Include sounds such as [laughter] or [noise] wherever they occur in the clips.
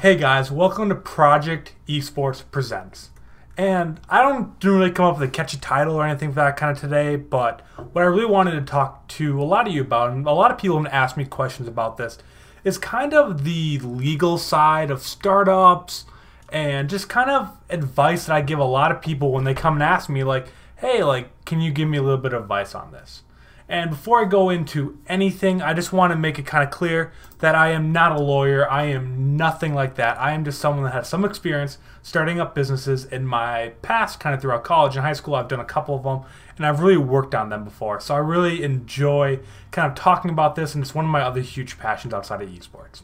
Hey guys, welcome to Project Esports Presents. And I don't really come up with a catchy title or anything for that kind of today, but what I really wanted to talk to a lot of you about, and a lot of people have asked me questions about this, is kind of the legal side of startups and just kind of advice that I give a lot of people when they come and ask me, like, hey, like, can you give me a little bit of advice on this? And before I go into anything, I just want to make it kind of clear that I am not a lawyer. I am nothing like that. I am just someone that has some experience starting up businesses in my past, kind of throughout college and high school. I've done a couple of them, and I've really worked on them before. So I really enjoy kind of talking about this, and it's one of my other huge passions outside of esports.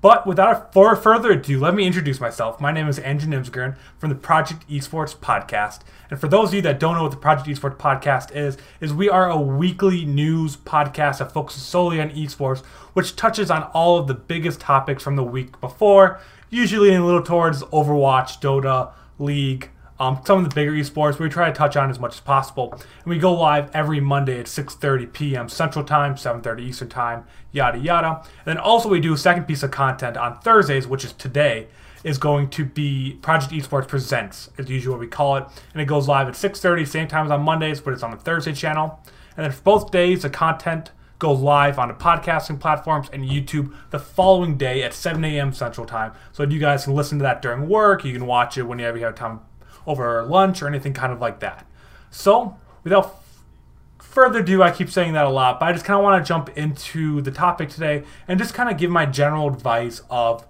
But without further ado, let me introduce myself. My name is Andrew Nimsgren from the Project Esports Podcast. And for those of you that don't know what the Project Esports Podcast is, is we are a weekly news podcast that focuses solely on esports, which touches on all of the biggest topics from the week before, usually in a little towards Overwatch, Dota, League, um, some of the bigger esports we try to touch on as much as possible. And we go live every Monday at 6:30 p.m. Central Time, 7:30 Eastern Time, yada yada. And then also we do a second piece of content on Thursdays, which is today, is going to be Project Esports Presents, as usual we call it, and it goes live at 6:30, same time as on Mondays, but it's on the Thursday channel. And then for both days, the content goes live on the podcasting platforms and YouTube the following day at 7 a.m. Central Time. So you guys can listen to that during work. You can watch it whenever you have time over lunch or anything kind of like that. So, without further ado, I keep saying that a lot, but I just kind of want to jump into the topic today and just kind of give my general advice of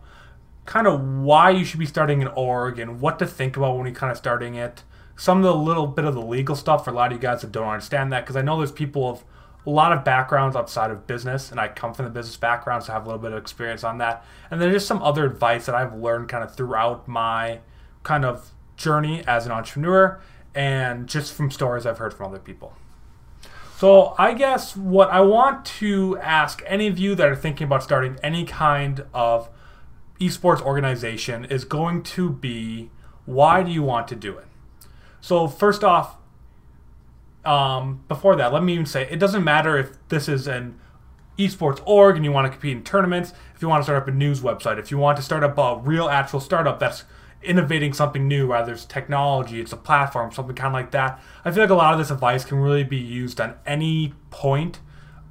kind of why you should be starting an org and what to think about when you're kind of starting it. Some of the little bit of the legal stuff for a lot of you guys that don't understand that, because I know there's people of a lot of backgrounds outside of business, and I come from the business background, so I have a little bit of experience on that. And then just some other advice that I've learned kind of throughout my kind of journey as an entrepreneur and just from stories I've heard from other people. So, I guess what I want to ask any of you that are thinking about starting any kind of esports organization is going to be why do you want to do it? So, first off, um, before that, let me even say it doesn't matter if this is an esports org and you want to compete in tournaments, if you want to start up a news website, if you want to start up a real actual startup that's innovating something new, whether it's technology, it's a platform, something kind of like that. I feel like a lot of this advice can really be used on any point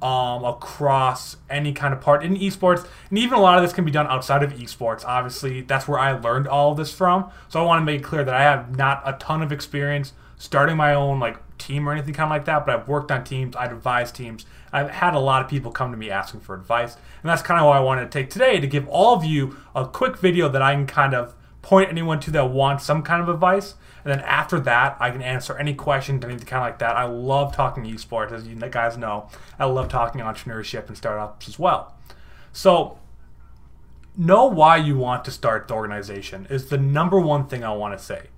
um, across any kind of part in esports, and even a lot of this can be done outside of esports. Obviously, that's where I learned all this from. So I want to make clear that I have not a ton of experience starting my own like team or anything kind of like that, but I've worked on teams, I've advised teams. I've had a lot of people come to me asking for advice, and that's kind of what I wanted to take today to give all of you a quick video that I can kind of point anyone to that wants some kind of advice. And then after that, I can answer any questions, anything kind of like that. I love talking esports, as you guys know. I love talking entrepreneurship and startups as well. So, know why you want to start the organization is the number one thing I want to say.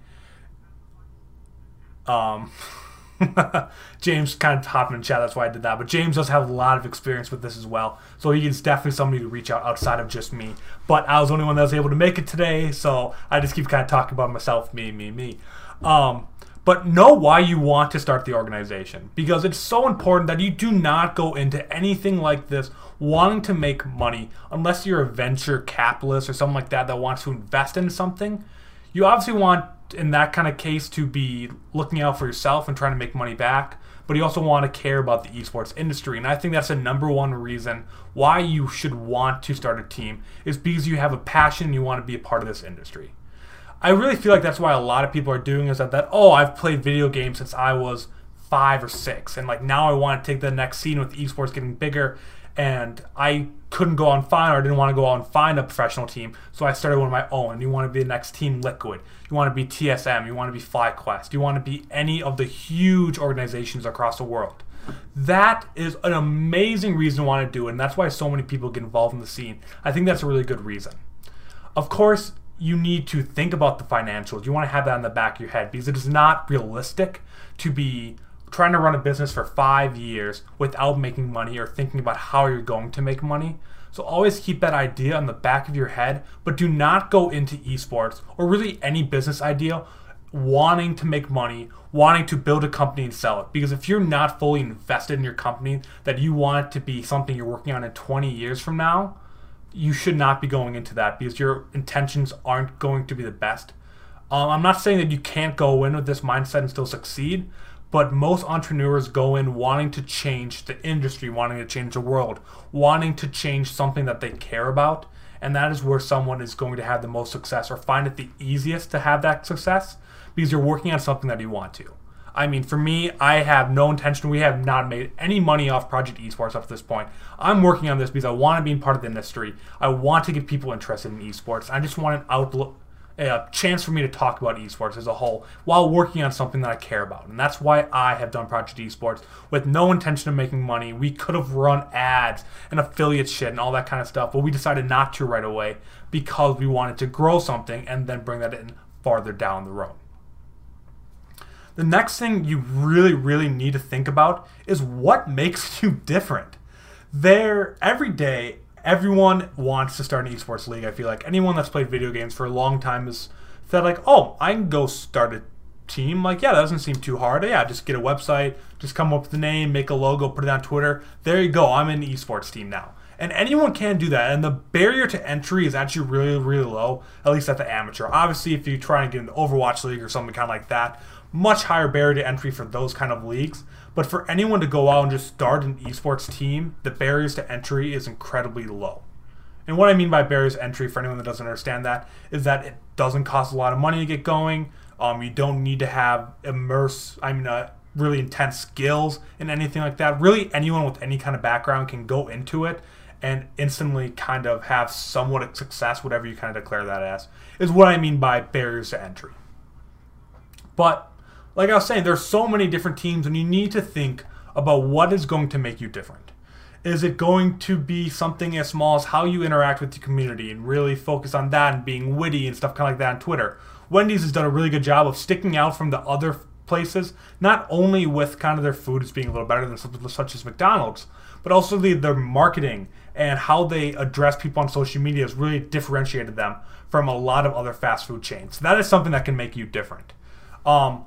Um, [laughs] [laughs] James kind of hopping in chat, that's why I did that. But James does have a lot of experience with this as well. So he is definitely somebody to reach out outside of just me. But I was the only one that was able to make it today, so I just keep kind of talking about myself, me, me, me. Um, but know why you want to start the organization because it's so important that you do not go into anything like this wanting to make money unless you're a venture capitalist or something like that that wants to invest in something. You obviously want in that kind of case to be looking out for yourself and trying to make money back, but you also want to care about the esports industry. And I think that's the number one reason why you should want to start a team is because you have a passion and you want to be a part of this industry. I really feel like that's why a lot of people are doing is that, that oh, I've played video games since I was five or six, and like now I want to take the next scene with esports getting bigger and I couldn't go and find or I didn't want to go out and find a professional team, so I started one of my own. You want to be the next Team Liquid, you want to be TSM, you want to be FlyQuest, you want to be any of the huge organizations across the world. That is an amazing reason to want to do it, and that's why so many people get involved in the scene. I think that's a really good reason. Of course, you need to think about the financials. You want to have that in the back of your head because it is not realistic to be trying to run a business for five years without making money or thinking about how you're going to make money. So always keep that idea on the back of your head, but do not go into esports or really any business idea wanting to make money, wanting to build a company and sell it. Because if you're not fully invested in your company, that you want it to be something you're working on in 20 years from now, you should not be going into that because your intentions aren't going to be the best. Um, I'm not saying that you can't go in with this mindset and still succeed, but most entrepreneurs go in wanting to change the industry, wanting to change the world, wanting to change something that they care about. And that is where someone is going to have the most success or find it the easiest to have that success because you're working on something that you want to. I mean, for me, I have no intention. We have not made any money off Project Esports up to this point. I'm working on this because I want to be part of the industry. I want to get people interested in esports. I just want an outlook, a chance for me to talk about esports as a whole while working on something that I care about. And that's why I have done Project Esports with no intention of making money. We could have run ads and affiliate shit and all that kind of stuff, but we decided not to right away because we wanted to grow something and then bring that in farther down the road. The next thing you really, really need to think about is what makes [laughs] you different. There, every day, everyone wants to start an esports league. I feel like anyone that's played video games for a long time has said like, "Oh, I can go start a team." Like, yeah, that doesn't seem too hard. Yeah, just get a website, just come up with a name, make a logo, put it on Twitter. There you go. I'm an esports team now. And anyone can do that. And the barrier to entry is actually really, really low, at least at the amateur. Obviously, if you try and get into Overwatch League or something kind of like that, much higher barrier to entry for those kind of leagues. But for anyone to go out and just start an esports team, the barriers to entry is incredibly low. And what I mean by barriers to entry, for anyone that doesn't understand that, is that it doesn't cost a lot of money to get going. Um, you don't need to have immerse, I mean, uh, really intense skills and anything like that. Really, anyone with any kind of background can go into it and instantly kind of have somewhat of success, whatever you kind of declare that as, is what I mean by barriers to entry. But like I was saying, there's so many different teams, and you need to think about what is going to make you different. Is it going to be something as small as how you interact with the community and really focus on that and being witty and stuff kind of like that on Twitter? Wendy's has done a really good job of sticking out from the other places, not only with kind of their food as being a little better than such as McDonald's, but also the, their marketing and how they address people on social media has really differentiated them from a lot of other fast food chains. So that is something that can make you different. Um,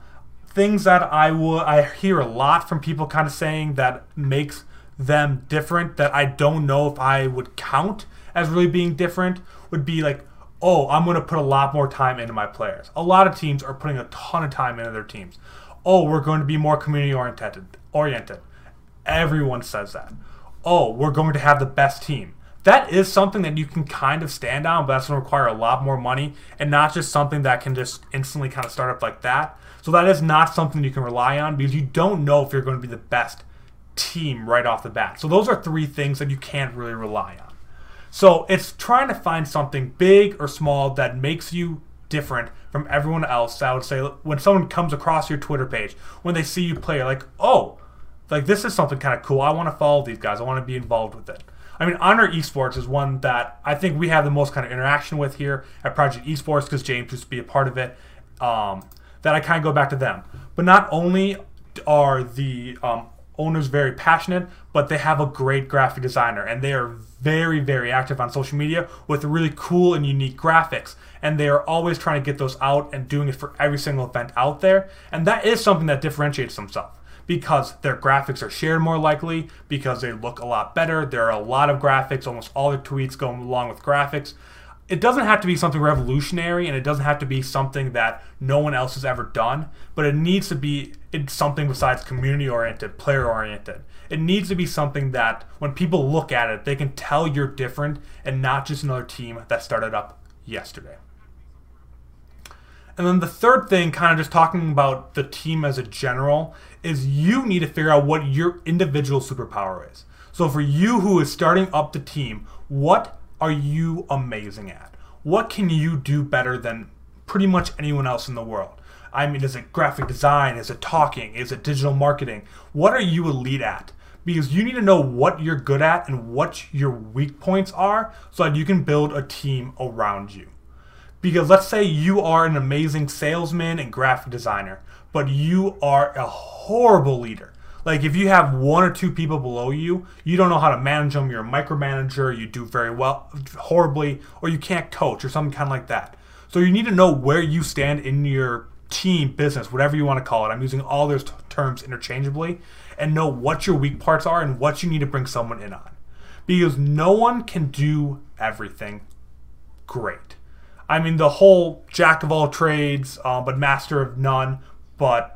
things that I will I hear a lot from people kind of saying that makes them different that I don't know if I would count as really being different would be like oh I'm going to put a lot more time into my players. A lot of teams are putting a ton of time into their teams. Oh, we're going to be more community oriented oriented. Everyone says that. Oh, we're going to have the best team. That is something that you can kind of stand on, but that's going to require a lot more money and not just something that can just instantly kind of start up like that. So that is not something you can rely on because you don't know if you're going to be the best team right off the bat. So those are three things that you can't really rely on. So it's trying to find something big or small that makes you different from everyone else. I would say when someone comes across your Twitter page, when they see you play, like, oh, like this is something kind of cool. I want to follow these guys. I want to be involved with it. I mean, Honor Esports is one that I think we have the most kind of interaction with here at Project Esports because James used to be a part of it. Um, that I kind of go back to them. But not only are the um, owners very passionate, but they have a great graphic designer and they are very, very active on social media with really cool and unique graphics. And they are always trying to get those out and doing it for every single event out there. And that is something that differentiates themselves because their graphics are shared more likely, because they look a lot better. There are a lot of graphics, almost all their tweets go along with graphics it doesn't have to be something revolutionary and it doesn't have to be something that no one else has ever done, but it needs to be something besides community oriented, player oriented. It needs to be something that when people look at it, they can tell you're different and not just another team that started up yesterday. And then the third thing, kind of just talking about the team as a general, is you need to figure out what your individual superpower is. So for you who is starting up the team, what are you amazing at? What can you do better than pretty much anyone else in the world? I mean, is it graphic design? Is it talking? Is it digital marketing? What are you elite at? Because you need to know what you're good at and what your weak points are so that you can build a team around you. Because let's say you are an amazing salesman and graphic designer, but you are a horrible leader. Like if you have one or two people below you, you don't know how to manage them. You're a micromanager. You do very well, horribly, or you can't coach or something kind of like that. So you need to know where you stand in your team, business, whatever you want to call it. I'm using all those t- terms interchangeably, and know what your weak parts are and what you need to bring someone in on. Because no one can do everything great. I mean, the whole jack of all trades, uh, but master of none, but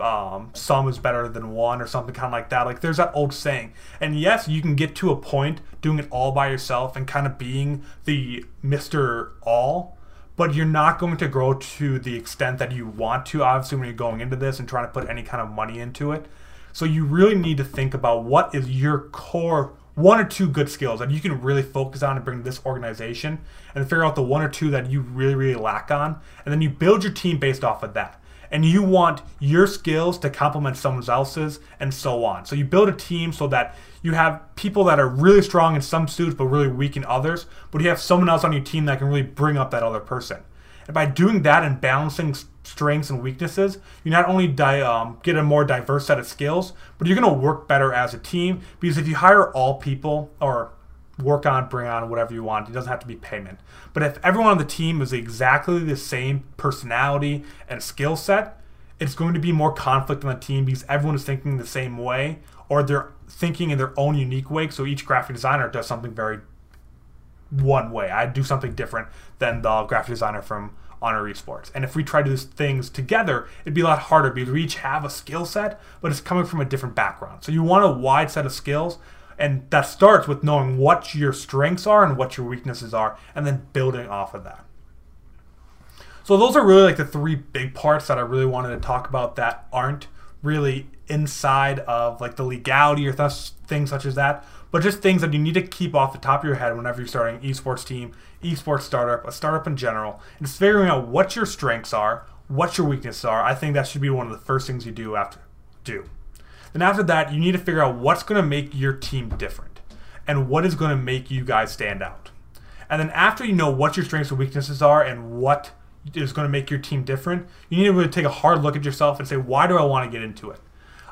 um, some is better than one or something kind of like that. Like there's that old saying. And yes, you can get to a point doing it all by yourself and kind of being the Mr. All, but you're not going to grow to the extent that you want to, obviously, when you're going into this and trying to put any kind of money into it. So you really need to think about what is your core one or two good skills that you can really focus on and bring this organization and figure out the one or two that you really, really lack on. And then you build your team based off of that. And you want your skills to complement someone else's and so on. So you build a team so that you have people that are really strong in some suits but really weak in others, but you have someone else on your team that can really bring up that other person. And by doing that and balancing strengths and weaknesses, you not only di- um, get a more diverse set of skills, but you're going to work better as a team. Because if you hire all people or work on, bring on, whatever you want, it doesn't have to be payment. But if everyone on the team is exactly the same personality and skill set, it's going to be more conflict on the team because everyone is thinking the same way or they're thinking in their own unique way. So each graphic designer does something very one way. I do something different than the graphic designer from Honor Esports. And if we try to do things together, it'd be a lot harder because we each have a skill set, but it's coming from a different background. So you want a wide set of skills, and that starts with knowing what your strengths are and what your weaknesses are, and then building off of that. So those are really like the three big parts that I really wanted to talk about that aren't really inside of like the legality or th- things such as that, but just things that you need to keep off the top of your head whenever you're starting an esports team, esports startup, a startup in general, and figuring out what your strengths are, what your weaknesses are. I think that should be one of the first things you do after do. Then after that, you need to figure out what's going to make your team different and what is going to make you guys stand out. And then after you know what your strengths and weaknesses are and what is going to make your team different, you need to really take a hard look at yourself and say, why do I want to get into it?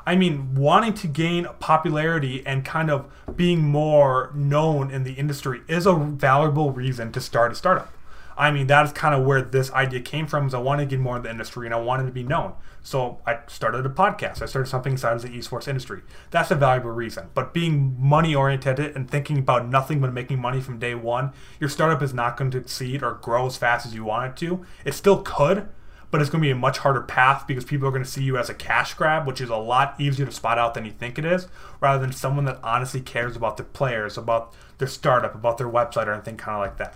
I mean, wanting to gain popularity and kind of being more known in the industry is a valuable reason to start a startup. I mean, that is kind of where this idea came from. Is I wanted to get more in the industry and I wanted to be known. So I started a podcast. I started something inside of the esports industry. That's a valuable reason. But being money oriented and thinking about nothing but making money from day one, your startup is not going to succeed or grow as fast as you want it to. It still could, but it's going to be a much harder path because people are going to see you as a cash grab, which is a lot easier to spot out than you think it is, rather than someone that honestly cares about the players, about their startup, about their website, or anything kind of like that.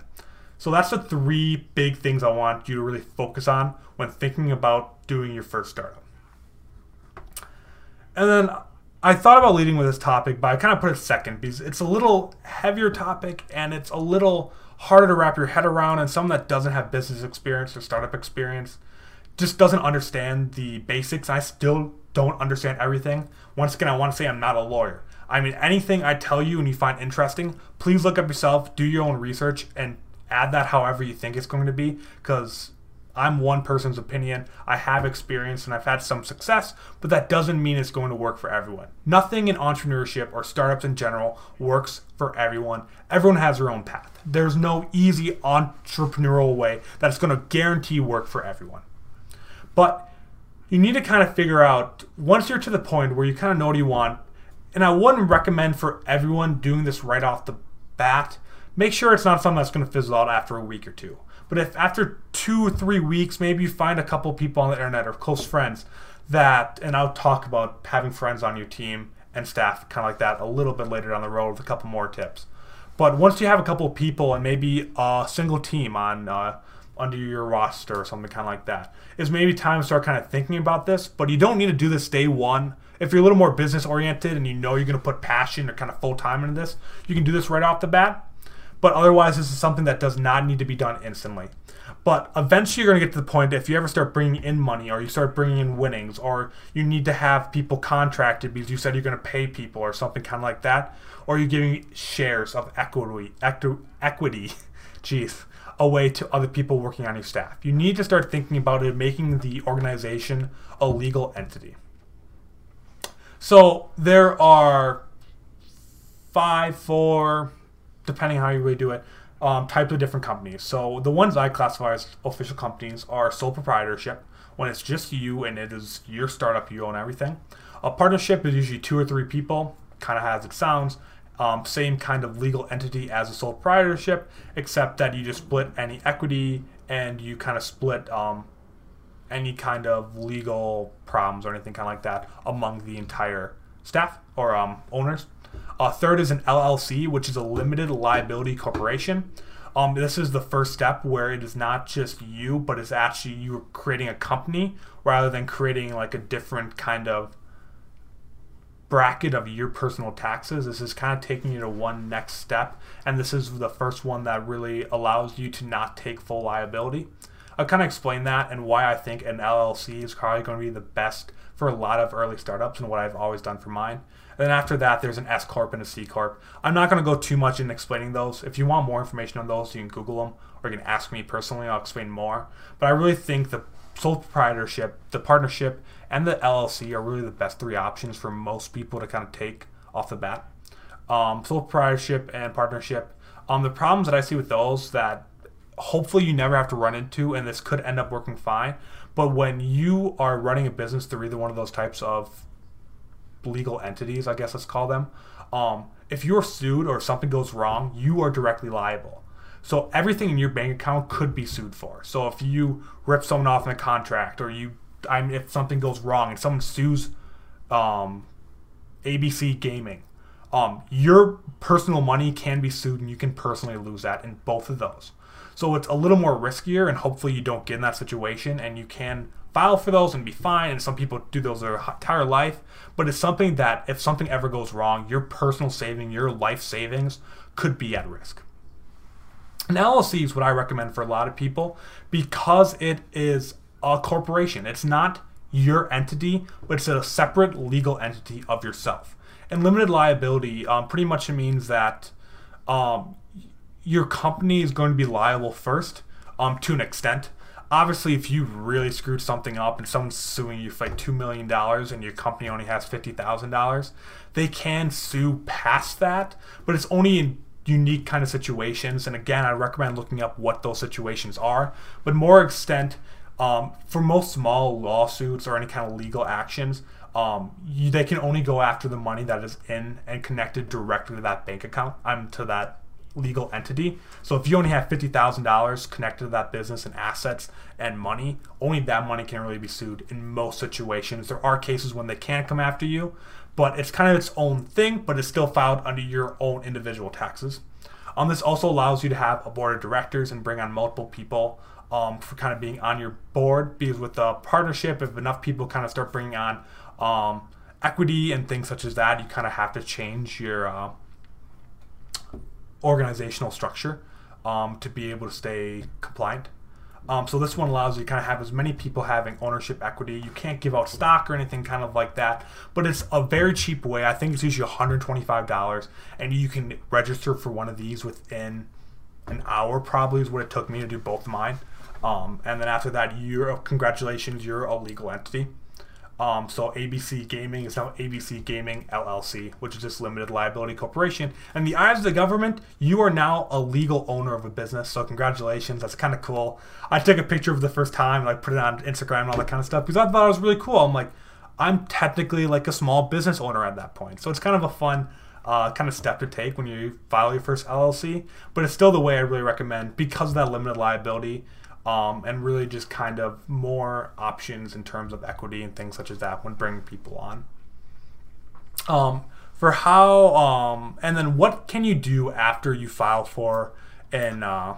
So that's the three big things I want you to really focus on when thinking about doing your first startup. And then I thought about leading with this topic, but I kind of put it second because it's a little heavier topic and it's a little harder to wrap your head around and someone that doesn't have business experience or startup experience just doesn't understand the basics. I still don't understand everything. Once again, I want to say I'm not a lawyer. I mean, anything I tell you and you find interesting, please look up yourself, do your own research, and add that however you think it's going to be because I'm one person's opinion. I have experience and I've had some success, but that doesn't mean it's going to work for everyone. Nothing in entrepreneurship or startups in general works for everyone. Everyone has their own path. There's no easy entrepreneurial way that's going to guarantee work for everyone. But you need to kind of figure out once you're to the point where you kind of know what you want, and I wouldn't recommend for everyone doing this right off the bat. Make sure it's not something that's going to fizzle out after a week or two. But if after two or three weeks, maybe you find a couple people on the internet or close friends that, and I'll talk about having friends on your team and staff, kind of like that, a little bit later down the road with a couple more tips. But once you have a couple people and maybe a single team on uh, under your roster or something kind of like that. Is maybe time to start kind of thinking about this, but you don't need to do this day one. If you're a little more business oriented and you know you're going to put passion or kind of full time into this, you can do this right off the bat. But otherwise, this is something that does not need to be done instantly. But eventually, you're going to get to the point that if you ever start bringing in money or you start bringing in winnings or you need to have people contracted because you said you're going to pay people or something kind of like that, or you're giving shares of equity, equity, [laughs] jeez, away to other people working on your staff. You need to start thinking about it, making the organization a legal entity. So there are five, four, depending how you really do it, um, types of different companies. So the ones I classify as official companies are sole proprietorship, when it's just you and it is your startup, you own everything. A partnership is usually two or three people, kind of as it sounds. Um, same kind of legal entity as a sole proprietorship, except that you just split any equity and you kind of split um, any kind of legal problems or anything kind of like that among the entire staff or um, owners. Uh, third is an LLC, which is a limited liability corporation. Um, this is the first step where it is not just you, but it's actually you creating a company rather than creating like a different kind of bracket of your personal taxes. This is kind of taking you to one next step, and this is the first one that really allows you to not take full liability. I'll kind of explain that and why I think an LLC is probably going to be the best for a lot of early startups and what I've always done for mine. Then after that, there's an S corp and a C corp. I'm not going to go too much in explaining those. If you want more information on those, you can Google them or you can ask me personally. I'll explain more. But I really think the sole proprietorship, the partnership, and the LLC are really the best three options for most people to kind of take off the bat. Um, sole proprietorship and partnership. Um, the problems that I see with those that hopefully you never have to run into, and this could end up working fine. But when you are running a business through either one of those types of legal entities, I guess let's call them, um, if you're sued or something goes wrong, you are directly liable. So everything in your bank account could be sued for. So if you rip someone off in a contract, or you, I mean, if something goes wrong and someone sues um, ABC Gaming, um, your personal money can be sued, and you can personally lose that in both of those. So it's a little more riskier, and hopefully you don't get in that situation, and you can file for those and be fine. And some people do those their entire life, but it's something that if something ever goes wrong, your personal saving, your life savings could be at risk. An LLC is what I recommend for a lot of people because it is a corporation. It's not your entity, but it's a separate legal entity of yourself. And limited liability um, pretty much means that um, your company is going to be liable first um, to an extent. Obviously, if you really screwed something up and someone's suing you for like $2 million and your company only has $50,000, they can sue past that, but it's only in unique kind of situations. And again, I recommend looking up what those situations are. But more extent, um, for most small lawsuits or any kind of legal actions, um, you, they can only go after the money that is in and connected directly to that bank account. I'm um, to that legal entity. So if you only have fifty thousand dollars connected to that business and assets and money, only that money can really be sued in most situations. There are cases when they can come after you, but it's kind of its own thing, but it's still filed under your own individual taxes. Um, this also allows you to have a board of directors and bring on multiple people um, for kind of being on your board. Because with the partnership, if enough people kind of start bringing on um, equity and things such as that, you kind of have to change your uh, organizational structure um, to be able to stay compliant. Um, so this one allows you to kind of have as many people having ownership equity. You can't give out stock or anything kind of like that, but it's a very cheap way. I think it's usually $125, and you can register for one of these within an hour. Probably is what it took me to do both mine. Um, and then after that, you're congratulations, you're a legal entity. Um, so ABC Gaming is now ABC Gaming LLC, which is just limited liability corporation. And the eyes of the government, you are now a legal owner of a business. So congratulations, that's kind of cool. I took a picture of the first time, like put it on Instagram and all that kind of stuff because I thought it was really cool. I'm like, I'm technically like a small business owner at that point. So it's kind of a fun uh, kind of step to take when you file your first LLC. But it's still the way I really recommend because of that limited liability um, and really just kind of more options in terms of equity and things such as that when bringing people on. Um, for how, um, and then what can you do after you file for an uh,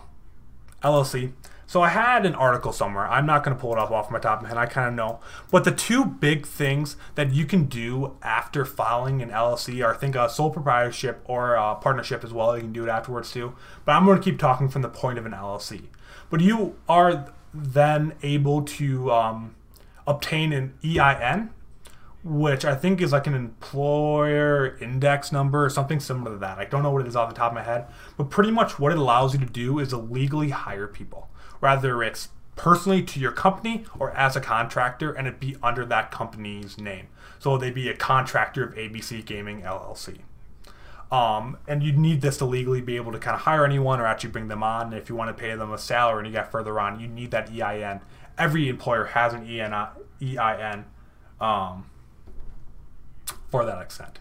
LLC? So I had an article somewhere. I'm not going to pull it up off my top of my head. I kind of know. But the two big things that you can do after filing an LLC are, I think, a sole proprietorship or a partnership as well. You can do it afterwards too. But I'm going to keep talking from the point of an LLC. But you are then able to um, obtain an EIN, which I think is like an employer index number or something similar to that. I don't know what it is off the top of my head, but pretty much what it allows you to do is illegally hire people. Whether it's personally to your company or as a contractor and it be under that company's name. So they'd be a contractor of ABC Gaming LLC. Um, and you need this to legally be able to kind of hire anyone or actually bring them on. And if you want to pay them a salary and you get further on, you need that EIN. Every employer has an EIN um, for that extent.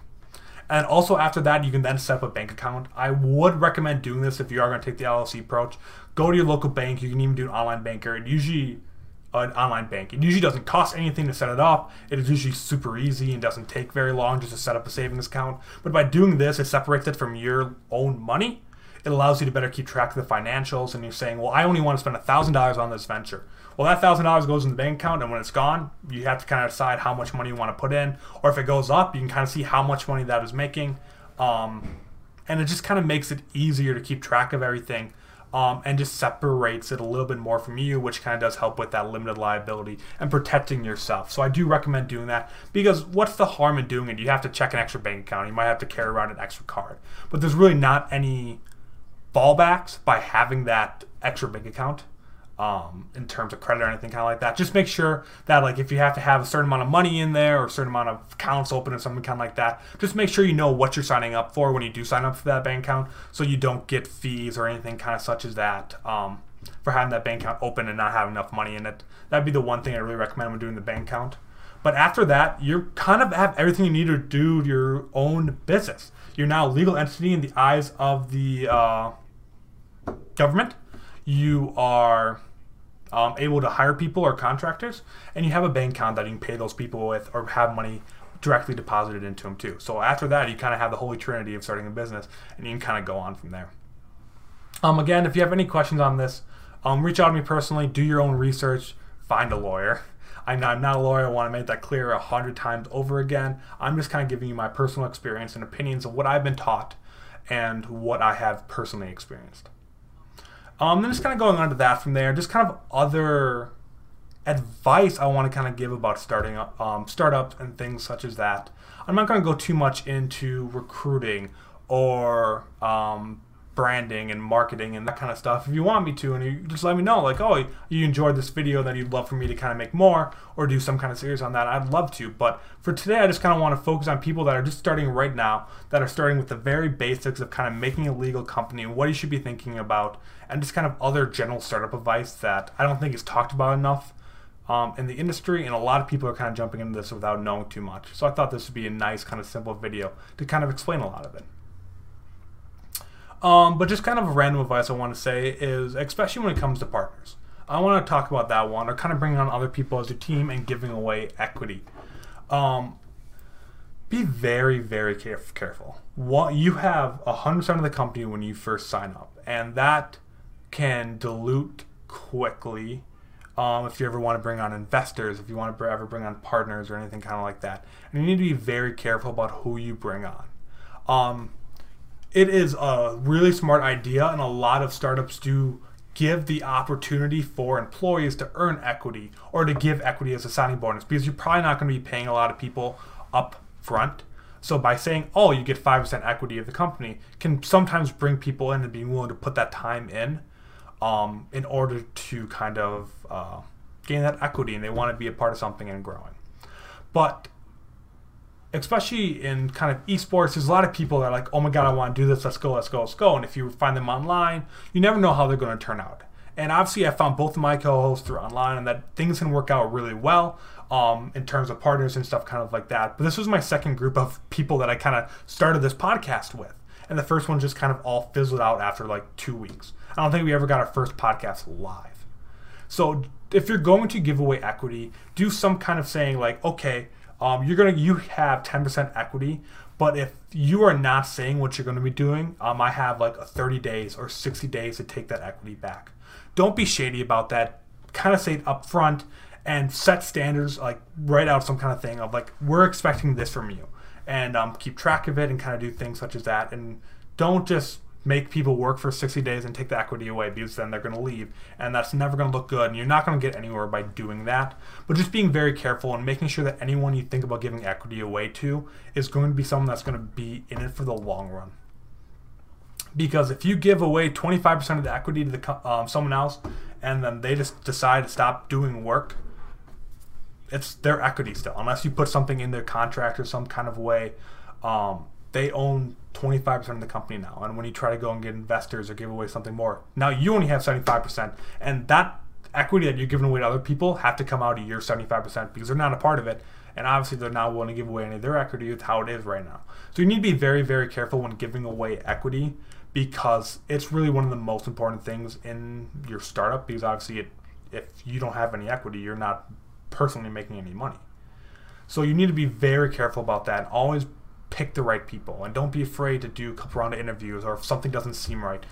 And also after that, you can then set up a bank account. I would recommend doing this if you are going to take the LLC approach. Go to your local bank. You can even do an online banker. It usually an online bank. It usually doesn't cost anything to set it up. It is usually super easy and doesn't take very long just to set up a savings account. But by doing this, it separates it from your own money. It allows you to better keep track of the financials. And you're saying, well, I only want to spend $1,000 on this venture. Well, that $1,000 goes in the bank account, and when it's gone, you have to kind of decide how much money you want to put in. Or if it goes up, you can kind of see how much money that is making. Um, and it just kind of makes it easier to keep track of everything um, and just separates it a little bit more from you, which kind of does help with that limited liability and protecting yourself. So I do recommend doing that because what's the harm in doing it? You have to check an extra bank account. You might have to carry around an extra card, but there's really not any fallbacks by having that extra bank account um, in terms of credit or anything kind of like that. Just make sure that like if you have to have a certain amount of money in there or a certain amount of accounts open or something kind of like that, just make sure you know what you're signing up for when you do sign up for that bank account, so you don't get fees or anything kind of such as that um, for having that bank account open and not having enough money in it. That'd be the one thing I really recommend when doing the bank account. But after that, you kind of have everything you need to do your own business. You're now a legal entity in the eyes of the uh, government you are um, able to hire people or contractors, and you have a bank account that you can pay those people with or have money directly deposited into them too. So after that, you kind of have the holy trinity of starting a business, and you can kind of go on from there. Um, again, if you have any questions on this, um, reach out to me personally. Do your own research. Find a lawyer. I'm not, I'm not a lawyer. I want to make that clear a hundred times over again. I'm just kind of giving you my personal experience and opinions of what I've been taught and what I have personally experienced. Um, then just kind of going on to that from there, just kind of other advice I want to kind of give about starting up um, startups and things such as that. I'm not going to go too much into recruiting or um, branding and marketing and that kind of stuff. If you want me to, and you just let me know, like, oh, you enjoyed this video, that you'd love for me to kind of make more or do some kind of series on that, I'd love to. But for today, I just kind of want to focus on people that are just starting right now, that are starting with the very basics of kind of making a legal company, what you should be thinking about, and just kind of other general startup advice that I don't think is talked about enough. Um, in the industry, and a lot of people are kind of jumping into this without knowing too much. So I thought this would be a nice, kind of simple video to kind of explain a lot of it. Um, but just kind of a random advice I want to say is, especially when it comes to partners, I want to talk about that one, or kind of bringing on other people as your team and giving away equity. Um, be very, very caref- careful. What you have hundred percent of the company when you first sign up, and that can dilute quickly. Um, if you ever want to bring on investors, if you want to ever bring on partners or anything kind of like that, and you need to be very careful about who you bring on. Um, it is a really smart idea, and a lot of startups do give the opportunity for employees to earn equity or to give equity as a signing bonus because you're probably not going to be paying a lot of people up front. So by saying, "Oh, you get five percent equity of the company," can sometimes bring people in and being willing to put that time in, um, in order to kind of uh, gain that equity, and they want to be a part of something and growing. But especially in kind of esports, there's a lot of people that are like, oh my god, I want to do this. Let's go, let's go, let's go. And if you find them online, you never know how they're going to turn out. And obviously, I found both of my co-hosts through online, and that things can work out really well um, in terms of partners and stuff, kind of like that. But this was my second group of [laughs] people that I kind of started this podcast with, and the first one just kind of all fizzled out after like two weeks. I don't think we ever got our first podcast live. So if you're going to give away equity, do some kind of saying like, okay, um, you're gonna you have 10% equity but if you are not saying what you're going to be doing um, i have like 30 days or 60 days to take that equity back. Don't be shady about that. Kind of say it up front and set standards like write out some kind of thing of like we're expecting this from you. And um, keep track of it and kind of do things such as that. And don't just make people work for 60 days and take the equity away because then they're going to leave and that's never going to look good and you're not going to get anywhere by doing that but just being very careful and making sure that anyone you think about giving equity away to is going to be someone that's going to be in it for the long run because if you give away 25% of the equity to the, um, someone else and then they just decide to stop doing work, it's their equity still. Unless you put something in their contract or some kind of way, um, they own 25% of the company now. And when you try to go and get investors or give away something more, now you only have 75%. And that equity that you're giving away to other people have to come out of your 75% because they're not a part of it. And obviously, they're not willing to give away any of their equity with how it is right now. So you need to be very, very careful when giving away equity because it's really one of the most important things in your startup because obviously it, if you don't have any equity you're not personally making any money so you need to be very careful about that and always pick the right people and don't be afraid to do a couple round of interviews or if something doesn't seem right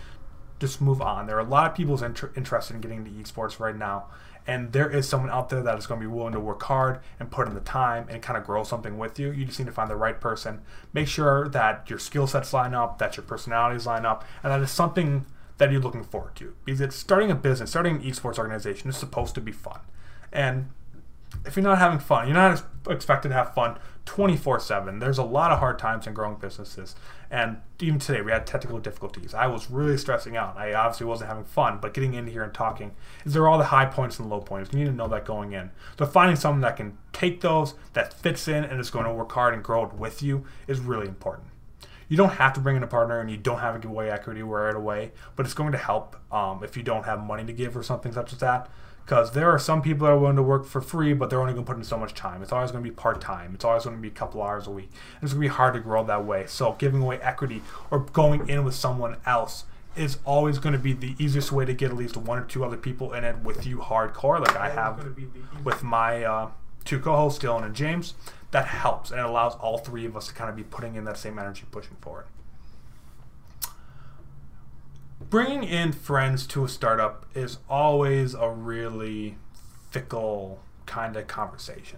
just move on there are a lot of people inter- interested in getting into esports right now and there is someone out there that is going to be willing to work hard and put in the time and kind of grow something with you. You just need to find the right person. Make sure that your skill sets line up, that your personalities line up, and that is something that you're looking forward to. Because it's starting a business, starting an esports organization is supposed to be fun. And if you're not having fun, you're not expected to have fun 24 7. There's a lot of hard times in growing businesses. And even today, we had technical difficulties. I was really stressing out. I obviously wasn't having fun, but getting in here and talking is there all the high points and low points. You need to know that going in. So finding someone that can take those, that fits in, and is going to work hard and grow it with you is really important. You don't have to bring in a partner and you don't have to give away equity right away, but it's going to help um, if you don't have money to give or something such as that because there are some people that are willing to work for free, but they're only going to put in so much time. It's always going to be part time. It's always going to be a couple hours a week. And it's going to be hard to grow that way. So giving away equity or going in with someone else is always going to be the easiest way to get at least one or two other people in it with you hardcore, like I have with my uh, two co-hosts, Dylan and James. That helps and it allows all three of us to kind of be putting in that same energy, pushing forward bringing in friends to a startup is always a really fickle kind of conversation.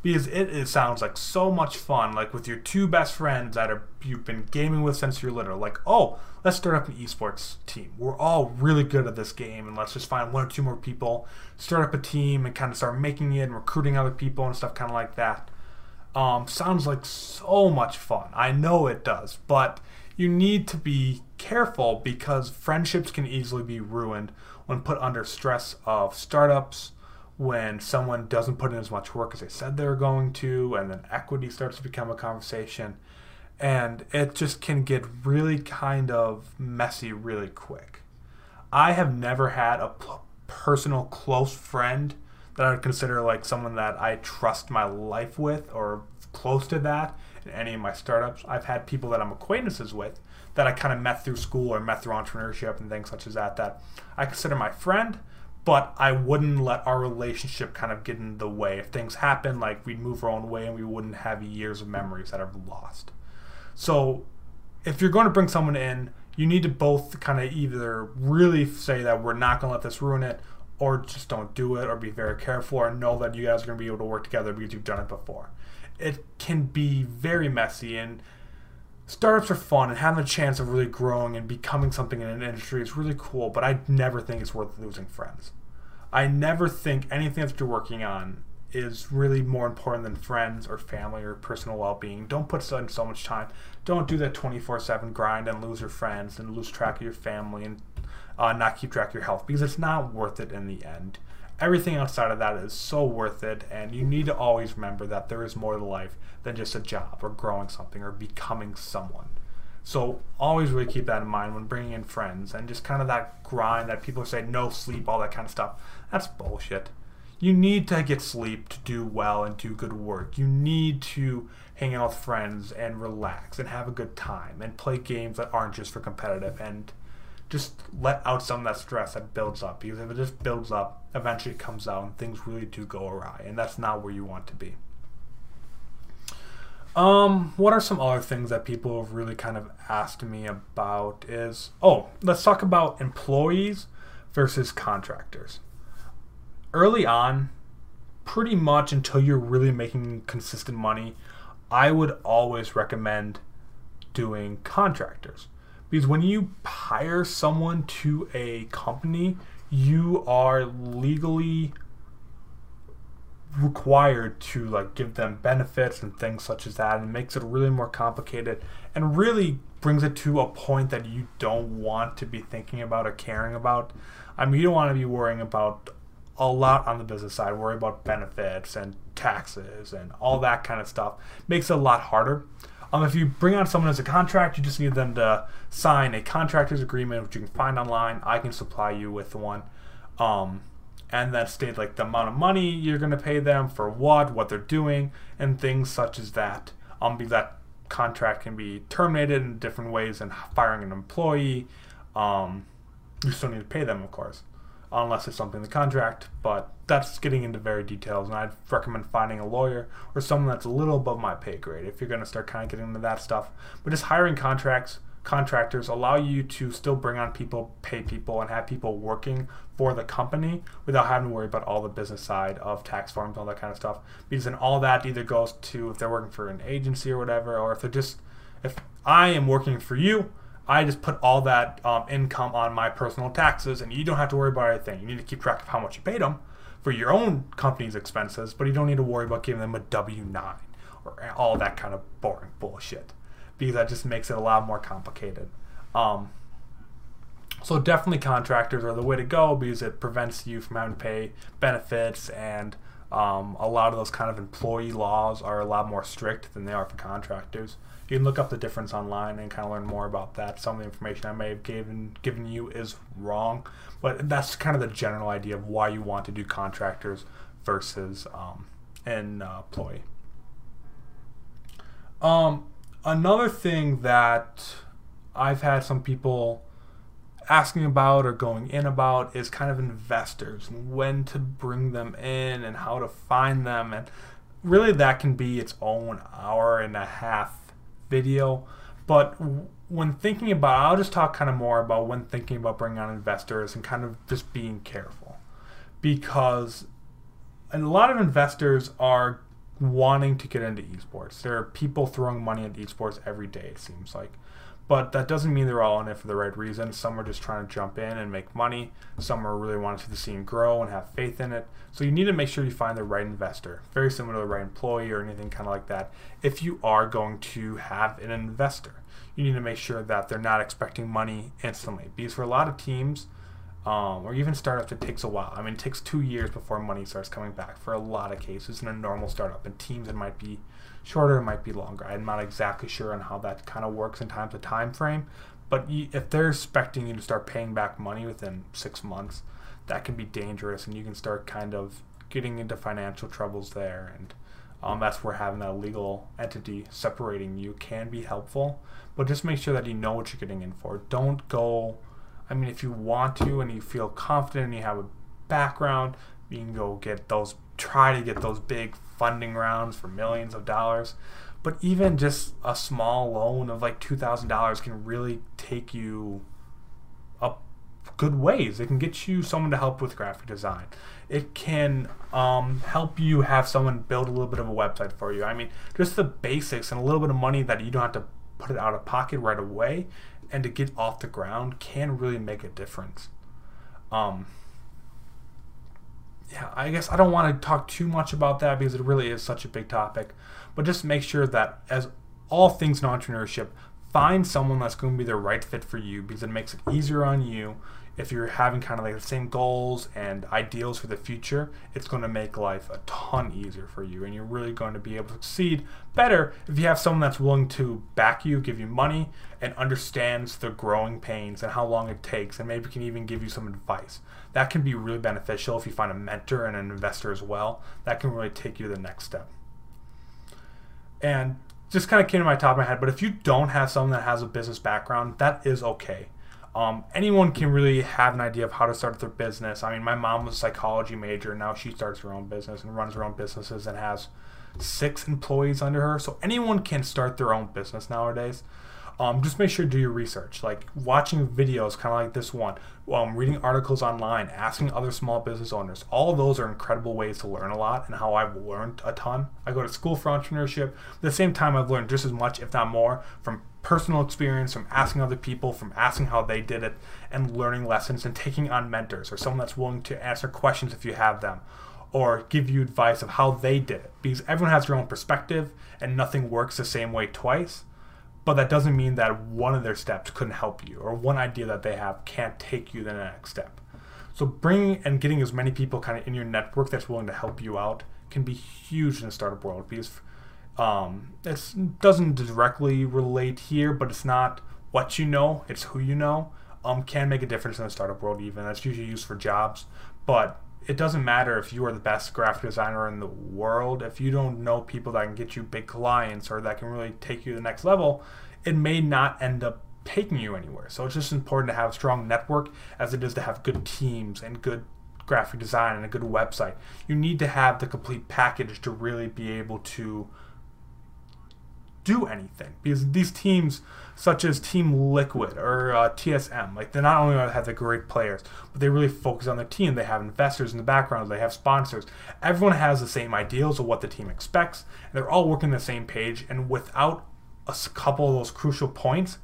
Because it, it, sounds like so much fun like with your two best friends that are you've been gaming with since you're little. Like oh let's start up an esports team. We're all really good at this game and let's just find one or two more people start up a team and kind of start making it and recruiting other people and stuff kind of like that. Um, sounds like so much fun. I know it does but you need to be careful because friendships can easily be ruined when put under stress of startups, when someone doesn't put in as much work as they said they were going to, and then equity starts to become a conversation. And it just can get really kind of messy really quick. I have never had a p- personal close friend that I would consider like someone that I trust my life with or close to that in any of my startups. I've had people that I'm acquaintances with that I kind of met through school or met through entrepreneurship and things such as that that I consider my friend, but I wouldn't let our relationship kind of get in the way. If things happen, like we'd move our own way and we wouldn't have years of memories that are lost. So if you're going to bring someone in, you need to both kind of either really say that we're not going to let this ruin it or just don't do it or be very careful or know that you guys are going to be able to work together because you've done it before it can be very messy and startups are fun and having a chance of really growing and becoming something in an industry is really cool but i never think it's worth losing friends. I never think anything that you're working on is really more important than friends or family or personal well-being. Don't put in so much time don't do that 24-7 grind and lose your friends and lose track of your family and uh, not keep track of your health because it's not worth it in the end everything outside of that is so worth it and you need to always remember that there is more to life than just a job or growing something or becoming someone. So always really keep that in mind when bringing in friends and just kind of that grind that people say no sleep all that kind of stuff. That's bullshit. You need to get sleep to do well and do good work. You need to hang out with friends and relax and have a good time and play games that aren't just for competitive and just let out some of that stress that builds up because if it just builds up, eventually comes out and things really do go awry, and that's not where you want to be. Um, what are some other things that people have really kind of asked me about is oh, let's talk about employees versus contractors. Early on, pretty much until you're really making consistent money, I would always recommend doing contractors because when you hire someone to a company, you are legally required to like give them benefits and things such as that and makes it really more complicated and really brings it to a point that you don't want to be thinking about or caring about. I mean, you don't want to be worrying about a lot on the business side, worry about benefits and taxes and all that kind of stuff. Makes it a lot harder. Um, if you bring on someone as a contract, you just need them to sign a contractor's agreement, which you can find online. I can supply you with one. Um, and then state like the amount of money you're going to pay them for what, what they're doing, and things such as that. Um, because that contract can be terminated in different ways and firing an employee. Um, you still need to pay them, of course unless it's something in the contract. But that's getting into very details, and I'd recommend finding a lawyer or someone that's a little above my pay grade if you're going to start kind of getting into that stuff. But just hiring contracts, contractors allow you to still bring on people, pay people, and have people working for the company without having to worry about all the business side of tax forms, all that kind of stuff. Because then all that either goes to if they're working for an agency or whatever, or if they're just if I am working for you I just put all that um, income on my personal taxes, and you don't have to worry about anything. You need to keep track of how much you paid them for your own company's expenses, but you don't need to worry about giving them a W 9 or all that kind of boring bullshit because that just makes it a lot more complicated. Um, so, definitely contractors are the way to go because it prevents you from having to pay benefits and um, a lot of those kind of employee laws are a lot more strict than they are for contractors. You can look up the difference online and kind of learn more about that. Some of the information I may have given given you is wrong, but that's kind of the general idea of why you want to do contractors versus um, an uh, employee. Um, another thing that I've had some people asking about or going in about is kind of investors and when to bring them in and how to find them. And really that can be its own hour and a half video. But when thinking about i'll just talk kind of more about when thinking about bringing on investors and kind of just being careful. Because a lot of investors are wanting to get into esports. There are people throwing money at esports every day it seems like but that doesn't mean they're all in it for the right reason. Some are just trying to jump in and make money. Some are really wanting to see the scene grow and have faith in it. So you need to make sure you find the right investor, very similar to the right employee or anything kind of like that. If you are going to have an investor, you need to make sure that they're not expecting money instantly. Because for a lot of teams, um, or even startups, it takes a while. I mean, it takes two years before money starts coming back for a lot of cases in a normal startup. And teams, it might be shorter, it might be longer. I'm not exactly sure on how that kind of works in terms of time frame. But if they're expecting you to start paying back money within six months, that can be dangerous, and you can start kind of getting into financial troubles there. And um, that's where having that legal entity separating you can be helpful. But just make sure that you know what you're getting in for. Don't go I mean, if you want to and you feel confident and you have a background, you can go get those, try to get those big funding rounds for millions of dollars. But even just a small loan of like $2,000 can really take you up good ways. It can get you someone to help with graphic design. It can um, help you have someone build a little bit of a website for you. I mean, just the basics and a little bit of money that you don't have to put it out of pocket right away and to get off the ground can really make a difference. Um, yeah, I guess I don't want to talk too much about that because it really is such a big topic. But just make sure that, as all things in entrepreneurship, find someone that's going to be the right fit for you because it makes it easier on you if you're having kind of like the same goals and ideals for the future, it's going to make life a ton easier for you. And you're really going to be able to succeed better if you have someone that's willing to back you, give you money, and understands the growing pains and how long it takes, and maybe can even give you some advice. That can be really beneficial if you find a mentor and an investor as well. That can really take you to the next step. And just kind of came to my top of my head, but if you don't have someone that has a business background, that is okay um, anyone can really have an idea of how to start their business. I mean, my mom was a psychology major, and now she starts her own business and runs her own businesses and has six employees under her. So anyone can start their own business nowadays um, just make sure to do your research. Like watching videos, kind of like this one, um, reading articles online, asking other small business owners. All those are incredible ways to learn a lot and how I've learned a ton. I go to school for entrepreneurship. At the same time, I've learned just as much, if not more, from personal experience, from asking other people, from asking how they did it, and learning lessons and taking on mentors or someone that's willing to answer questions if you have them or give you advice of how they did it because everyone has their own perspective and nothing works the same way twice but that doesn't mean that one of their steps couldn't help you or one idea that they have can't take you to the next step. So bringing and getting as many people kind of in your network that's willing to help you out can be huge in the startup world because um, it doesn't directly relate here, but it's not what you know, it's who you know. Um, can make a difference in the startup world even. That's usually used for jobs, but it doesn't matter if you are the best graphic designer in the world if you don't know people that can get you big clients or that can really take you to the next level it may not end up taking you anywhere so it's just important to have a strong network as it is to have good teams and good graphic design and a good website you need to have the complete package to really be able to do anything. Because these teams such as team liquid or uh, tsm like they not only have the great players but they really focus on their team. They have investors in the background. They have sponsors. Everyone has the same ideals of what the team expects they're all working the same page and without a couple of those crucial points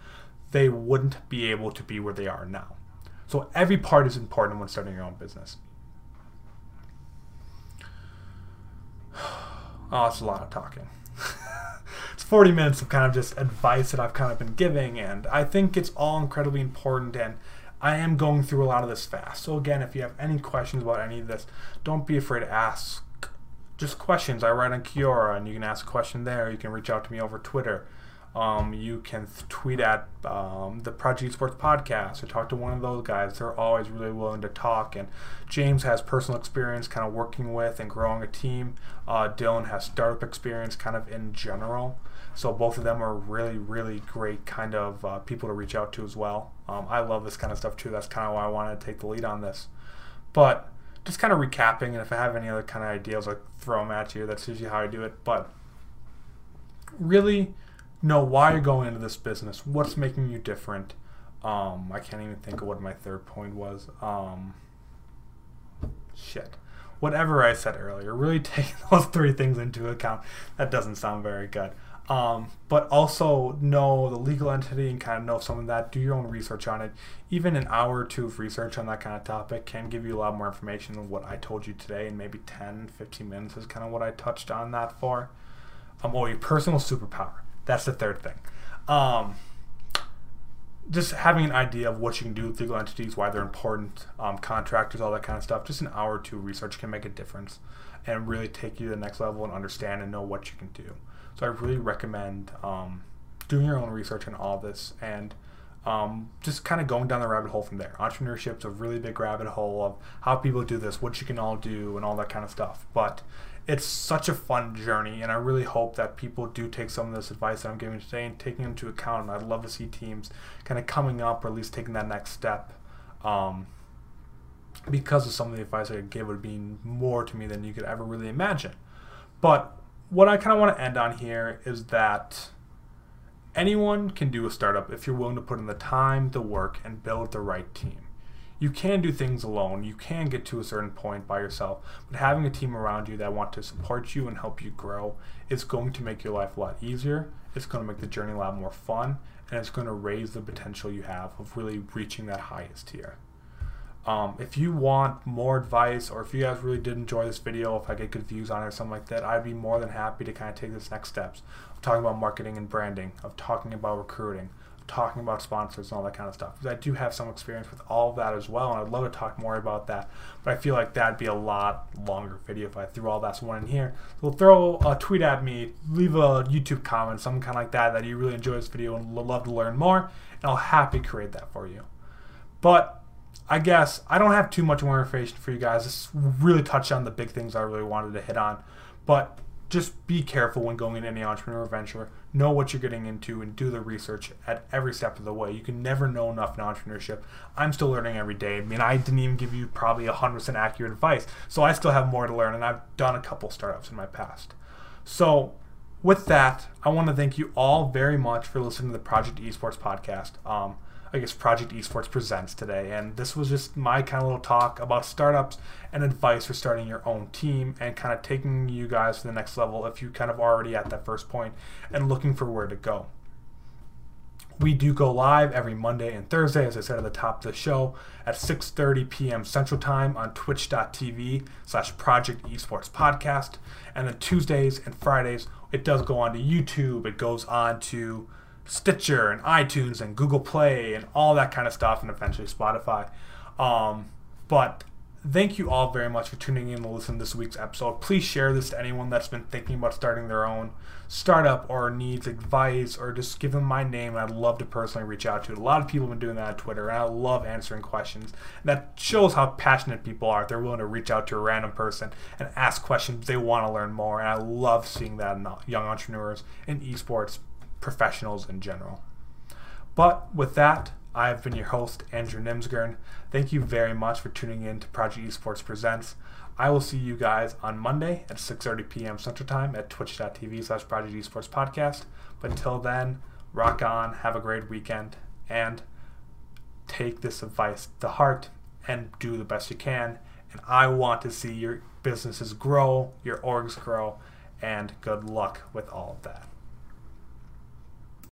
they wouldn't be able to be where they are now. So every part is important when starting your own business. [sighs] Oh it's a lot of talking 40 minutes of kind of just advice that I've kind of been giving, and I think it's all incredibly important. And I am going through a lot of this fast. So, again, if you have any questions about any of this, don't be afraid to ask just questions. I write on Quora, and you can ask a question there. You can reach out to me over Twitter. Um, you can tweet at um, the Project Esports podcast or talk to one of those guys. They're always really willing to talk. And James has personal experience kind of working with and growing a team. Uh, Dylan has startup experience kind of in general. So both of them are really, really great kind of uh, people to reach out to as well. Um, I love this kind of stuff too. That's kind of why I wanted to take the lead on this. But just kind of recapping, and if I have any other kind of ideas, I'll throw them at you. That's usually how I do it. But really know why you're going into this business, what's making you different. Um, I can't even think of what my third point was. Um, shit. Whatever I said earlier, really [laughs] take those three things into account. That doesn't sound very good. Um, but also know the legal entity and kind of know some of that. Do your own research on it. Even an hour or two of research on that kind of topic can give you a lot more information than what I told you today. And maybe 10, 15 minutes is kind of what I touched on that for. Um, oh, your personal superpower. That's the third thing. Um, just having an idea of what you can do with legal entities, why they're important, um, contractors, all that kind of stuff. Just an hour or two of research can make a difference and really take you to the next level and understand and know what you can do. So I really recommend um, doing your own research on all this and um, just kind of going down the rabbit hole from there. Entrepreneurship's a really big rabbit hole of how people do this, what you can all do, and all that kind of stuff. But it's such a fun journey, and I really hope that people do take some of this advice that I'm giving today and taking into account. And I'd love to see teams kind of coming up or at least taking that next step. Um, because of some of the advice I gave would mean more to me than you could ever really imagine. But what I kind of want to end on here is that anyone can do a startup if you're willing to put in the time, the work, and build the right team you can do things alone. You can get to a certain point by yourself, but having a team around you that want to support you and help you grow is going to make your life a lot easier. It's going to make the journey a lot more fun, and it's going to raise the potential you have of really reaching that highest tier. Um, if you want more advice, or if you guys really did enjoy this video, if I get good views on it or something like that, I'd be more than happy to kind of take this next steps of talking about marketing and branding, of talking about recruiting, of talking about sponsors and all that kind of stuff. Because I do have some experience with all of that as well, and I'd love to talk more about that. But I feel like that'd be a lot longer video if I threw all that one in here. So throw a tweet at me, leave a YouTube comment, something kind of like that, that you really enjoy this video and love to learn more, and I'll happy create that for you. But I guess I don't have too much more information for you guys. This really touched on the big things I really wanted to hit on. But just be careful when going into any entrepreneur venture. Know what you're getting into and do the research at every step of the way. You can never know enough in entrepreneurship. I'm still learning every day. I mean, I didn't even give you probably 100% accurate advice. So I still have more to learn, and I've done a couple startups in my past. So, with that, I want to thank you all very much for listening to the Project Esports podcast. Um, I guess Project Esports presents today. And this was just my kind of little talk about startups and advice for starting your own team and kind of taking you guys to the next level if you kind of already at that first point and looking for where to go. We do go live every Monday and Thursday, as I said at the top of the show, at 6.30 p.m. Central Time on twitch.tv slash Project Esports Podcast. And then Tuesdays and Fridays, it does go on to YouTube. It goes on to Stitcher and iTunes and Google Play and all that kind of stuff, and eventually Spotify. Um, but thank you all very much for tuning in to listen to this week's episode. Please share this to anyone that's been thinking about starting their own startup or needs advice or just give them my name. I'd love to personally reach out to it. A lot of people have been doing that on Twitter, and I love answering questions. And that shows how passionate people are. They're willing to reach out to a random person and ask questions they want to learn more. And I love seeing that in young entrepreneurs in esports professionals in general. But with that, I've been your host, Andrew Nimsgren. Thank you very much for tuning in to Project Esports Presents. I will see you guys on Monday at 6.30 p.m. Central Time at twitch.tv slash Project Esports Podcast. But until then, rock on, have a great weekend, and take this advice to heart and do the best you can. And I want to see your businesses grow, your orgs grow, and good luck with all of that.